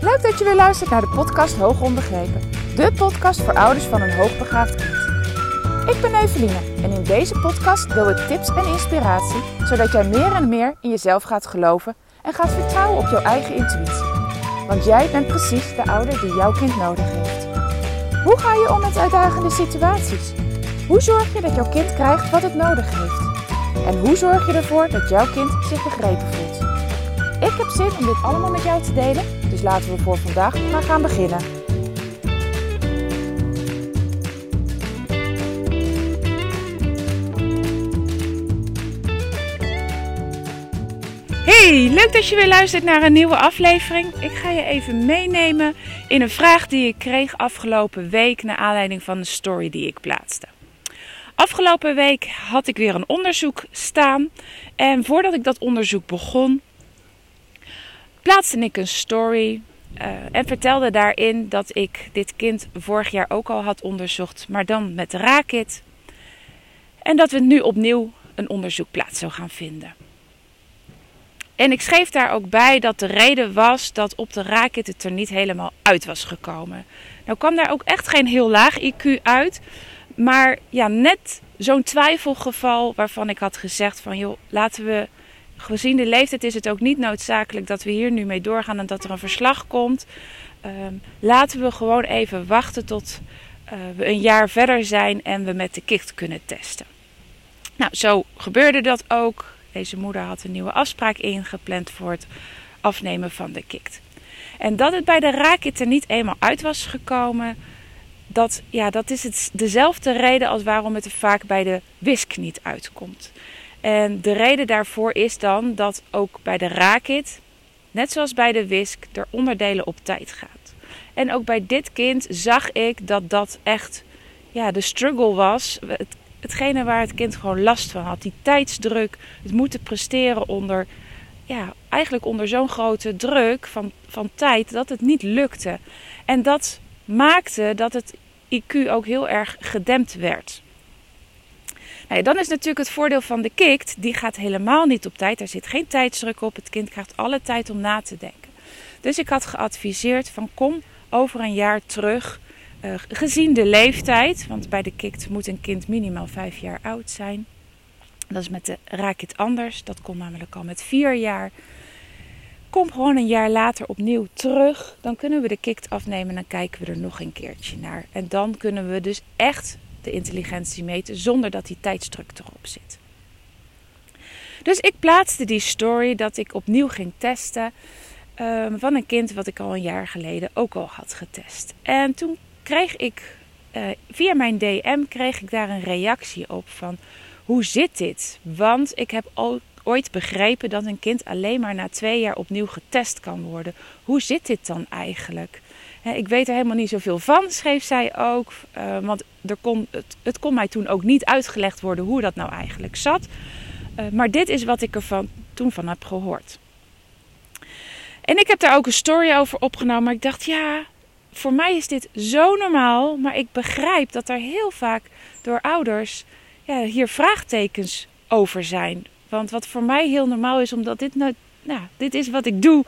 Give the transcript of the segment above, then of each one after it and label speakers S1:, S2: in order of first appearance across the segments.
S1: Leuk dat je weer luistert naar de podcast Hoog Onbegrepen. De podcast voor ouders van een hoogbegaafd kind. Ik ben Eveline en in deze podcast deel ik tips en inspiratie... zodat jij meer en meer in jezelf gaat geloven en gaat vertrouwen op jouw eigen intuïtie. Want jij bent precies de ouder die jouw kind nodig heeft. Hoe ga je om met uitdagende situaties? Hoe zorg je dat jouw kind krijgt wat het nodig heeft? En hoe zorg je ervoor dat jouw kind zich begrepen voelt? Om dit allemaal met jou te delen, dus laten we voor vandaag maar gaan beginnen. Hey, leuk dat je weer luistert naar een nieuwe aflevering. Ik ga je even meenemen in een vraag die ik kreeg afgelopen week naar aanleiding van de story die ik plaatste. Afgelopen week had ik weer een onderzoek staan. En voordat ik dat onderzoek begon, plaatste ik een story. Uh, en vertelde daarin dat ik dit kind vorig jaar ook al had onderzocht, maar dan met de raakit. En dat we nu opnieuw een onderzoek plaats zou gaan vinden. En ik schreef daar ook bij dat de reden was dat op de raakit het er niet helemaal uit was gekomen. Nou kwam daar ook echt geen heel laag IQ uit. Maar ja, net zo'n twijfelgeval waarvan ik had gezegd van joh, laten we, gezien de leeftijd is het ook niet noodzakelijk dat we hier nu mee doorgaan en dat er een verslag komt. Um, laten we gewoon even wachten tot uh, we een jaar verder zijn en we met de kicht kunnen testen. Nou, zo gebeurde dat ook. Deze moeder had een nieuwe afspraak ingepland voor het afnemen van de kikt. En dat het bij de raakit er niet eenmaal uit was gekomen, dat, ja, dat is het, dezelfde reden als waarom het er vaak bij de wisk niet uitkomt. En de reden daarvoor is dan dat ook bij de raakit, net zoals bij de wisk, er onderdelen op tijd gaat. En ook bij dit kind zag ik dat dat echt ja, de struggle was. Het, hetgene waar het kind gewoon last van had. Die tijdsdruk, het moeten presteren onder, ja, eigenlijk onder zo'n grote druk van, van tijd dat het niet lukte. En dat maakte dat het IQ ook heel erg gedempt werd. Nou dan is natuurlijk het voordeel van de kikt, die gaat helemaal niet op tijd. Er zit geen tijdsdruk op. Het kind krijgt alle tijd om na te denken. Dus ik had geadviseerd van kom over een jaar terug, uh, gezien de leeftijd. Want bij de kikt moet een kind minimaal vijf jaar oud zijn. Dat is met de raakit anders. Dat komt namelijk al met vier jaar. Kom gewoon een jaar later opnieuw terug. Dan kunnen we de kikt afnemen en dan kijken we er nog een keertje naar. En dan kunnen we dus echt de intelligentie meten zonder dat die tijdsdruk erop zit. Dus ik plaatste die story dat ik opnieuw ging testen um, van een kind wat ik al een jaar geleden ook al had getest. En toen kreeg ik uh, via mijn DM kreeg ik daar een reactie op van hoe zit dit? Want ik heb ooit begrepen dat een kind alleen maar na twee jaar opnieuw getest kan worden. Hoe zit dit dan eigenlijk? Ik weet er helemaal niet zoveel van, schreef zij ook. Uh, want er kon, het, kon mij toen ook niet uitgelegd worden hoe dat nou eigenlijk zat. Uh, maar dit is wat ik er van, toen van heb gehoord. En ik heb daar ook een story over opgenomen. Maar ik dacht, ja, voor mij is dit zo normaal. Maar ik begrijp dat er heel vaak door ouders ja, hier vraagtekens over zijn. Want wat voor mij heel normaal is, omdat dit, nou, nou dit is wat ik doe.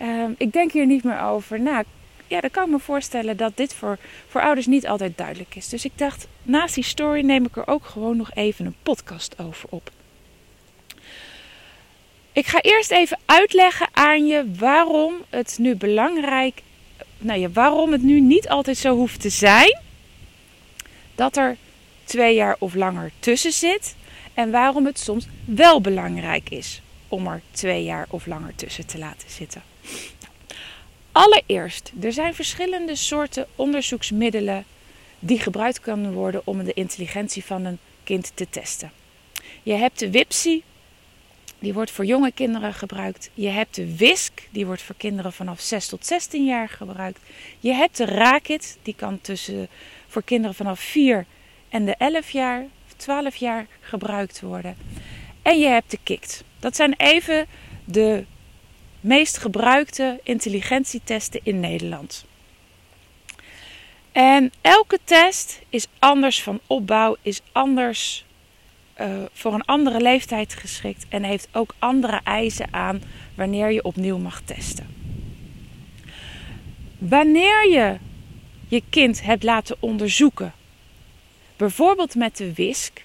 S1: Uh, ik denk hier niet meer over. Nou, ja, dan kan ik me voorstellen dat dit voor, voor ouders niet altijd duidelijk is. Dus ik dacht, naast die story neem ik er ook gewoon nog even een podcast over op. Ik ga eerst even uitleggen aan je waarom het nu belangrijk, nou ja, waarom het nu niet altijd zo hoeft te zijn dat er twee jaar of langer tussen zit en waarom het soms wel belangrijk is om er twee jaar of langer tussen te laten zitten. Allereerst, er zijn verschillende soorten onderzoeksmiddelen die gebruikt kunnen worden om de intelligentie van een kind te testen. Je hebt de WIPSI, die wordt voor jonge kinderen gebruikt. Je hebt de WISC, die wordt voor kinderen vanaf 6 tot 16 jaar gebruikt. Je hebt de RAKIT, die kan tussen, voor kinderen vanaf 4 en de 11 jaar, 12 jaar gebruikt worden. En je hebt de KICT. Dat zijn even de meest gebruikte intelligentietesten in Nederland. En elke test is anders van opbouw, is anders uh, voor een andere leeftijd geschikt en heeft ook andere eisen aan wanneer je opnieuw mag testen. Wanneer je je kind hebt laten onderzoeken, bijvoorbeeld met de WISC,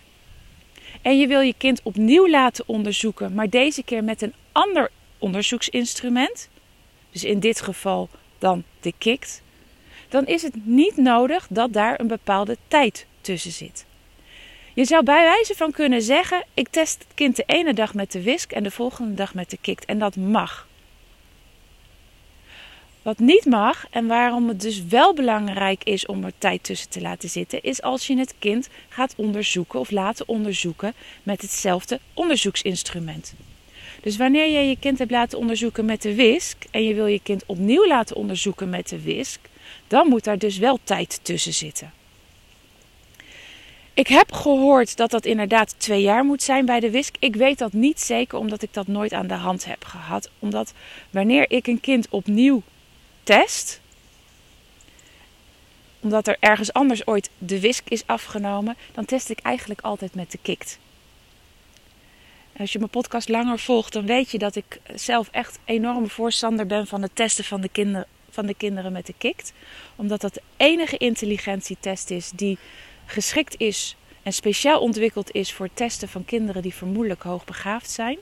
S1: en je wil je kind opnieuw laten onderzoeken, maar deze keer met een ander onderzoeksinstrument, dus in dit geval dan de KICT, dan is het niet nodig dat daar een bepaalde tijd tussen zit. Je zou bij wijze van kunnen zeggen: ik test het kind de ene dag met de WISC en de volgende dag met de KICT. En dat mag. Wat niet mag en waarom het dus wel belangrijk is om er tijd tussen te laten zitten, is als je het kind gaat onderzoeken of laten onderzoeken met hetzelfde onderzoeksinstrument. Dus wanneer je je kind hebt laten onderzoeken met de WISC en je wil je kind opnieuw laten onderzoeken met de WISC, dan moet daar dus wel tijd tussen zitten. Ik heb gehoord dat dat inderdaad twee jaar moet zijn bij de WISC. Ik weet dat niet zeker omdat ik dat nooit aan de hand heb gehad. Omdat wanneer ik een kind opnieuw test, omdat er ergens anders ooit de WISC is afgenomen, dan test ik eigenlijk altijd met de KICT. Als je mijn podcast langer volgt, dan weet je dat ik zelf echt enorme voorstander ben van het testen van de, kinder, van de kinderen met de KICT. Omdat dat de enige intelligentietest is die geschikt is en speciaal ontwikkeld is voor het testen van kinderen die vermoedelijk hoogbegaafd zijn.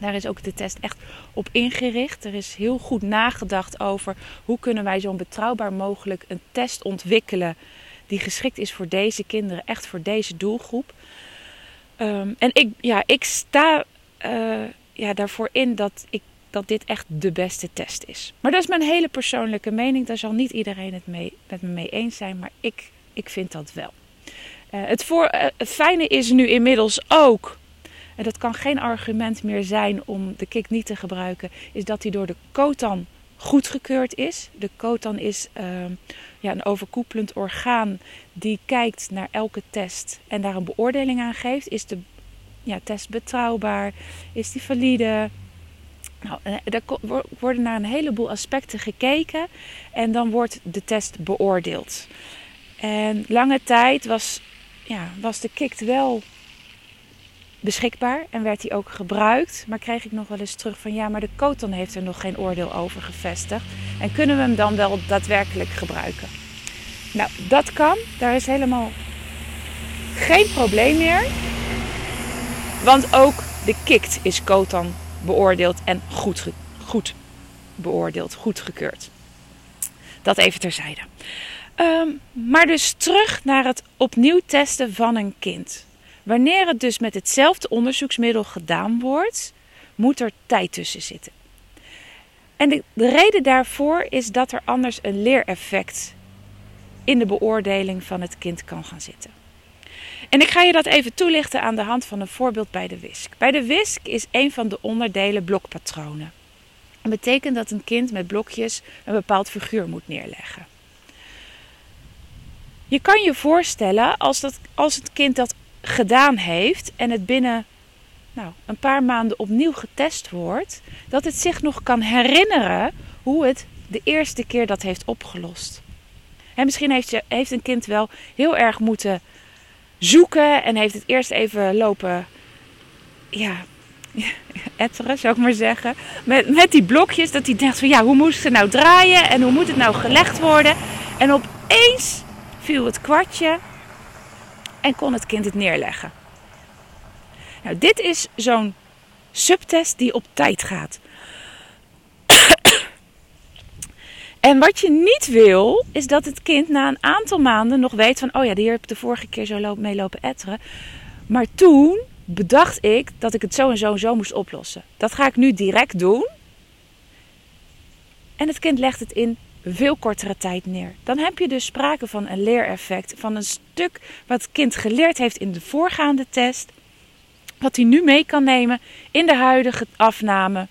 S1: Daar is ook de test echt op ingericht. Er is heel goed nagedacht over hoe kunnen wij zo'n betrouwbaar mogelijk een test ontwikkelen die geschikt is voor deze kinderen, echt voor deze doelgroep. Um, en ik, ja, ik sta uh, ja, daarvoor in dat, ik, dat dit echt de beste test is. Maar dat is mijn hele persoonlijke mening. Daar zal niet iedereen het mee, met me mee eens zijn, maar ik, ik vind dat wel. Uh, het, uh, het fijne is nu inmiddels ook en dat kan geen argument meer zijn om de kik niet te gebruiken, is dat hij door de COTAN goedgekeurd is. De COTAN is uh, ja, een overkoepelend orgaan die kijkt naar elke test en daar een beoordeling aan geeft. Is de ja, test betrouwbaar? Is die valide? Nou, er worden naar een heleboel aspecten gekeken en dan wordt de test beoordeeld. En lange tijd was, ja, was de KIKT wel beschikbaar en werd hij ook gebruikt. Maar kreeg ik nog wel eens terug van ja, maar de Koton heeft er nog geen oordeel over gevestigd. En kunnen we hem dan wel daadwerkelijk gebruiken? Nou, dat kan. Daar is helemaal geen probleem meer. Want ook de KIKT is Kotan beoordeeld en goed, goed beoordeeld, goedgekeurd. Dat even terzijde. Um, maar dus terug naar het opnieuw testen van een kind. Wanneer het dus met hetzelfde onderzoeksmiddel gedaan wordt, moet er tijd tussen zitten. En de, de reden daarvoor is dat er anders een leereffect in de beoordeling van het kind kan gaan zitten. En ik ga je dat even toelichten aan de hand van een voorbeeld bij de WISC. Bij de WISC is een van de onderdelen blokpatronen. Dat betekent dat een kind met blokjes een bepaald figuur moet neerleggen. Je kan je voorstellen als, dat, als het kind dat gedaan heeft en het binnen nou, een paar maanden opnieuw getest wordt, dat het zich nog kan herinneren hoe het de eerste keer dat heeft opgelost. En misschien heeft, je, heeft een kind wel heel erg moeten zoeken en heeft het eerst even lopen, ja, etteren zou ik maar zeggen. Met, met die blokjes, dat hij dacht van ja, hoe moest het nou draaien en hoe moet het nou gelegd worden. En opeens viel het kwartje en kon het kind het neerleggen. Nou, dit is zo'n subtest die op tijd gaat. en wat je niet wil, is dat het kind na een aantal maanden nog weet van... oh ja, hier heb ik de vorige keer zo mee lopen etteren. Maar toen bedacht ik dat ik het zo en zo en zo moest oplossen. Dat ga ik nu direct doen. En het kind legt het in veel kortere tijd neer. Dan heb je dus sprake van een leereffect, van een stuk wat het kind geleerd heeft in de voorgaande test, wat hij nu mee kan nemen in de huidige afname.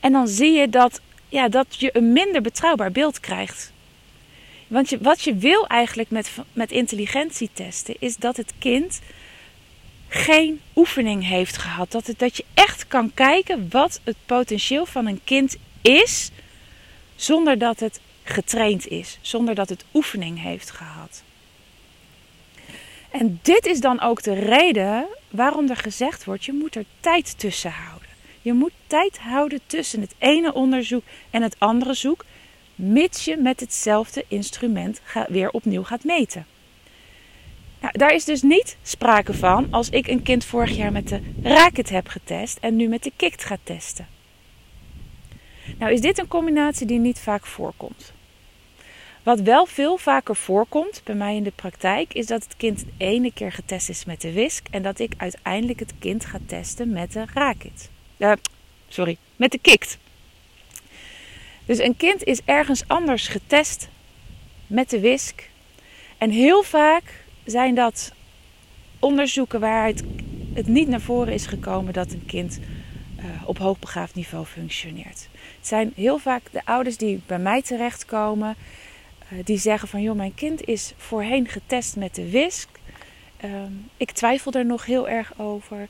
S1: En dan zie je dat, ja, dat je een minder betrouwbaar beeld krijgt. Want je, wat je wil eigenlijk met, met intelligentietesten is dat het kind geen oefening heeft gehad. Dat, het, dat je echt kan kijken wat het potentieel van een kind is zonder dat het getraind is, zonder dat het oefening heeft gehad. En dit is dan ook de reden waarom er gezegd wordt: je moet er tijd tussen houden. Je moet tijd houden tussen het ene onderzoek en het andere zoek, mits je met hetzelfde instrument weer opnieuw gaat meten. Nou, daar is dus niet sprake van als ik een kind vorig jaar met de raket heb getest en nu met de kikt ga testen. Nou is dit een combinatie die niet vaak voorkomt. Wat wel veel vaker voorkomt bij mij in de praktijk is dat het kind de ene keer getest is met de whisk en dat ik uiteindelijk het kind ga testen met de raket. Uh, sorry, met de kikt. Dus een kind is ergens anders getest met de whisk. En heel vaak zijn dat onderzoeken waaruit het niet naar voren is gekomen dat een kind uh, op hoogbegaafd niveau functioneert. Het zijn heel vaak de ouders die bij mij terechtkomen, uh, die zeggen van joh, mijn kind is voorheen getest met de WISC. Uh, ik twijfel er nog heel erg over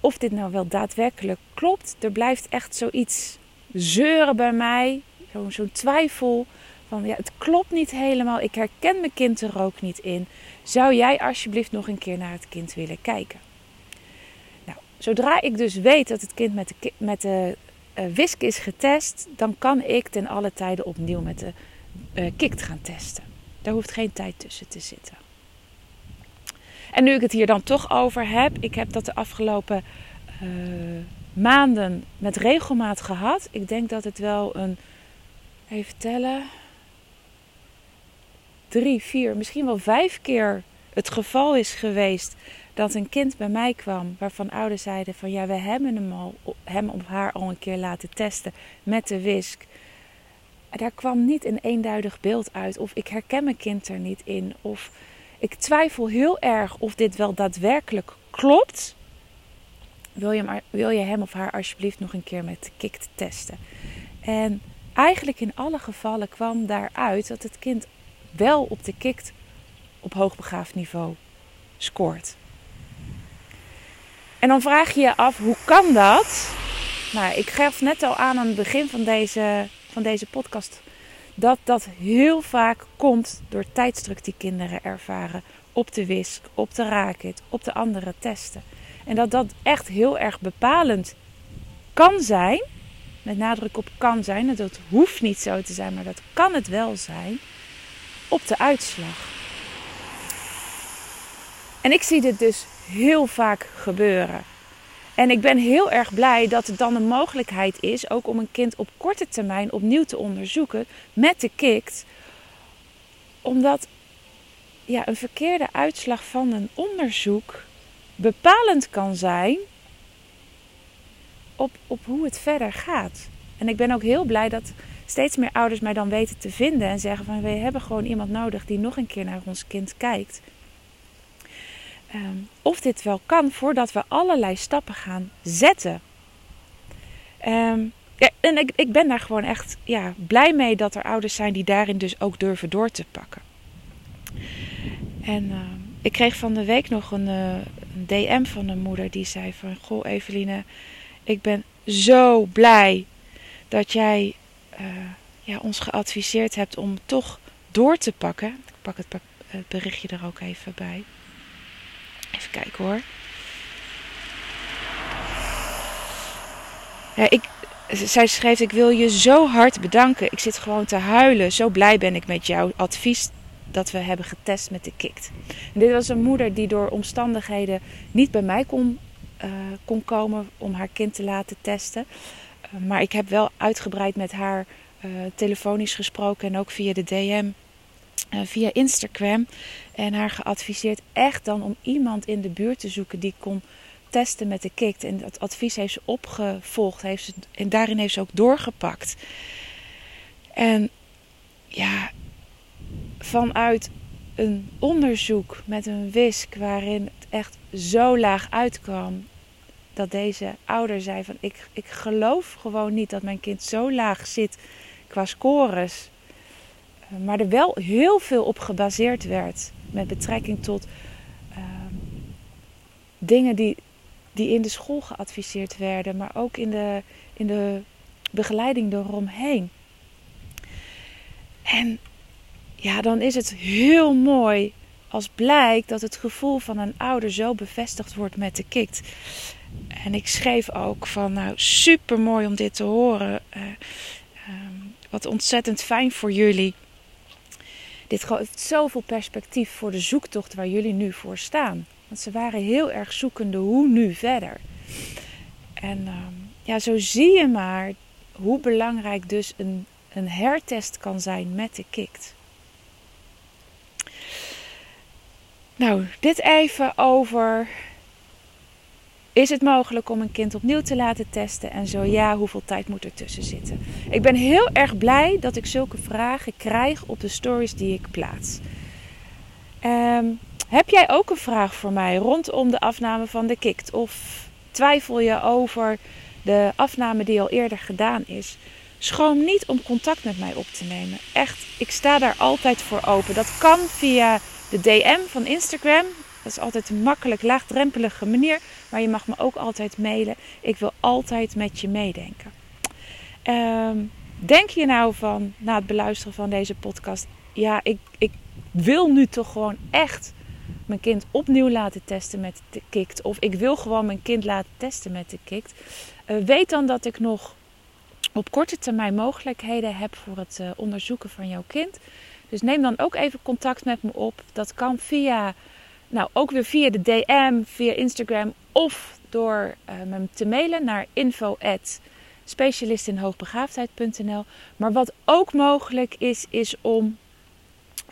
S1: of dit nou wel daadwerkelijk klopt. Er blijft echt zoiets zeuren bij mij, zo'n zo twijfel van ja, het klopt niet helemaal. Ik herken mijn kind er ook niet in. Zou jij alsjeblieft nog een keer naar het kind willen kijken? Nou, zodra ik dus weet dat het kind met de, met de uh, WISC is getest, dan kan ik ten alle tijde opnieuw met de uh, KIKT gaan testen. Daar hoeft geen tijd tussen te zitten. En nu ik het hier dan toch over heb, ik heb dat de afgelopen uh, maanden met regelmaat gehad. Ik denk dat het wel een, even tellen, drie, vier, misschien wel vijf keer het geval is geweest dat een kind bij mij kwam waarvan ouders zeiden van ja, we hebben hem, al, hem of haar al een keer laten testen met de WISC. Daar kwam niet een eenduidig beeld uit of ik herken mijn kind er niet in of ik twijfel heel erg of dit wel daadwerkelijk klopt. Wil je, maar, wil je hem of haar alsjeblieft nog een keer met de kikt testen? En eigenlijk in alle gevallen kwam daaruit dat het kind wel op de kikt op hoogbegaafd niveau scoort. En dan vraag je je af, hoe kan dat? Nou, ik gaf net al aan aan het begin van deze, van deze podcast dat dat heel vaak komt door tijdsdruk die kinderen ervaren op de WISC, op de raket, op de andere testen. En dat dat echt heel erg bepalend kan zijn, met nadruk op kan zijn, dat hoeft niet zo te zijn, maar dat kan het wel zijn, op de uitslag. En ik zie dit dus heel vaak gebeuren. En ik ben heel erg blij dat er dan een mogelijkheid is, ook om een kind op korte termijn opnieuw te onderzoeken met de KIKT. Omdat ja, een verkeerde uitslag van een onderzoek bepalend kan zijn op, op hoe het verder gaat. En ik ben ook heel blij dat steeds meer ouders mij dan weten te vinden en zeggen van we hebben gewoon iemand nodig die nog een keer naar ons kind kijkt. Um, of dit wel kan voordat we allerlei stappen gaan zetten. Um, ja, en ik, ik ben daar gewoon echt ja, blij mee dat er ouders zijn die daarin dus ook durven door te pakken. En uh, ik kreeg van de week nog een, uh, een, DM van een moeder die zei van... Goh Eveline, ik ben zo blij dat jij uh, ja, ons geadviseerd hebt om toch door te pakken. Ik pak het, het berichtje er ook even bij. Even kijken hoor. Ja, ik, zij schreef: Ik wil je zo hard bedanken. Ik zit gewoon te huilen. Zo blij ben ik met jouw advies dat we hebben getest met de KIKT. Dit was een moeder die door omstandigheden niet bij mij kon, uh, kon komen om haar kind te laten testen. Uh, maar ik heb wel uitgebreid met haar uh, telefonisch gesproken en ook via de DM via Instagram. En haar geadviseerd echt dan om iemand in de buurt te zoeken die kon testen met de kikt. En dat advies heeft ze opgevolgd. Heeft ze, en daarin heeft ze ook doorgepakt. En ja, vanuit een onderzoek met een wisk waarin het echt zo laag uitkwam. Dat deze ouder zei van ik, ik geloof gewoon niet dat mijn kind zo laag zit qua scores maar er wel heel veel op gebaseerd werd met betrekking tot uh, dingen die, die in de school geadviseerd werden, maar ook in de, in de begeleiding eromheen. En ja, dan is het heel mooi als blijkt dat het gevoel van een ouder zo bevestigd wordt met de kikt. En ik schreef ook van, nou super mooi om dit te horen. Uh, Wat ontzettend fijn voor jullie. Dit geeft zoveel perspectief voor de zoektocht waar jullie nu voor staan. Want ze waren heel erg zoekende hoe nu verder. En ehm, ja, zo zie je maar hoe belangrijk dus een, een hertest kan zijn met de kikt. Nou, dit even over. Is het mogelijk om een kind opnieuw te laten testen? En zo ja, hoeveel tijd moet er tussen zitten? Ik ben heel erg blij dat ik zulke vragen krijg op de stories die ik plaats. Um, heb jij ook een vraag voor mij rondom de afname van de kikt? Of twijfel je over de afname die al eerder gedaan is? Schroom niet om contact met mij op te nemen. Echt, ik sta daar altijd voor open. Dat kan via de DM van Instagram. Dat is altijd een makkelijk, laagdrempelige manier. Maar je mag me ook altijd mailen. Ik wil altijd met je meedenken. Um, denk je nou van, na het beluisteren van deze podcast... Ja, ik, ik wil nu toch gewoon echt mijn kind opnieuw laten testen met de kikt. Of ik wil gewoon mijn kind laten testen met de kikt. Uh, weet dan dat ik nog op korte termijn mogelijkheden heb voor het uh, onderzoeken van jouw kind. Dus neem dan ook even contact met me op. Dat kan via, nou ook weer via de DM, via Instagram of door uh, me te mailen naar info specialistinhoogbegaafdheid.nl. Maar wat ook mogelijk is, is om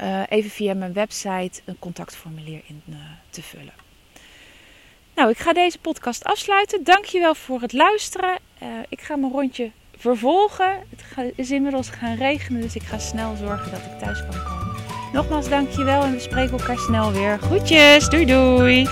S1: uh, even via mijn website een contactformulier in uh, te vullen. Nou, ik ga deze podcast afsluiten. Dankjewel voor het luisteren. Ik ga mijn rondje vervolgen. Het is inmiddels gaan regenen, dus ik ga snel zorgen dat ik thuis kan komen. Nogmaals dankjewel en we spreken elkaar snel weer. Groetjes, doei doei!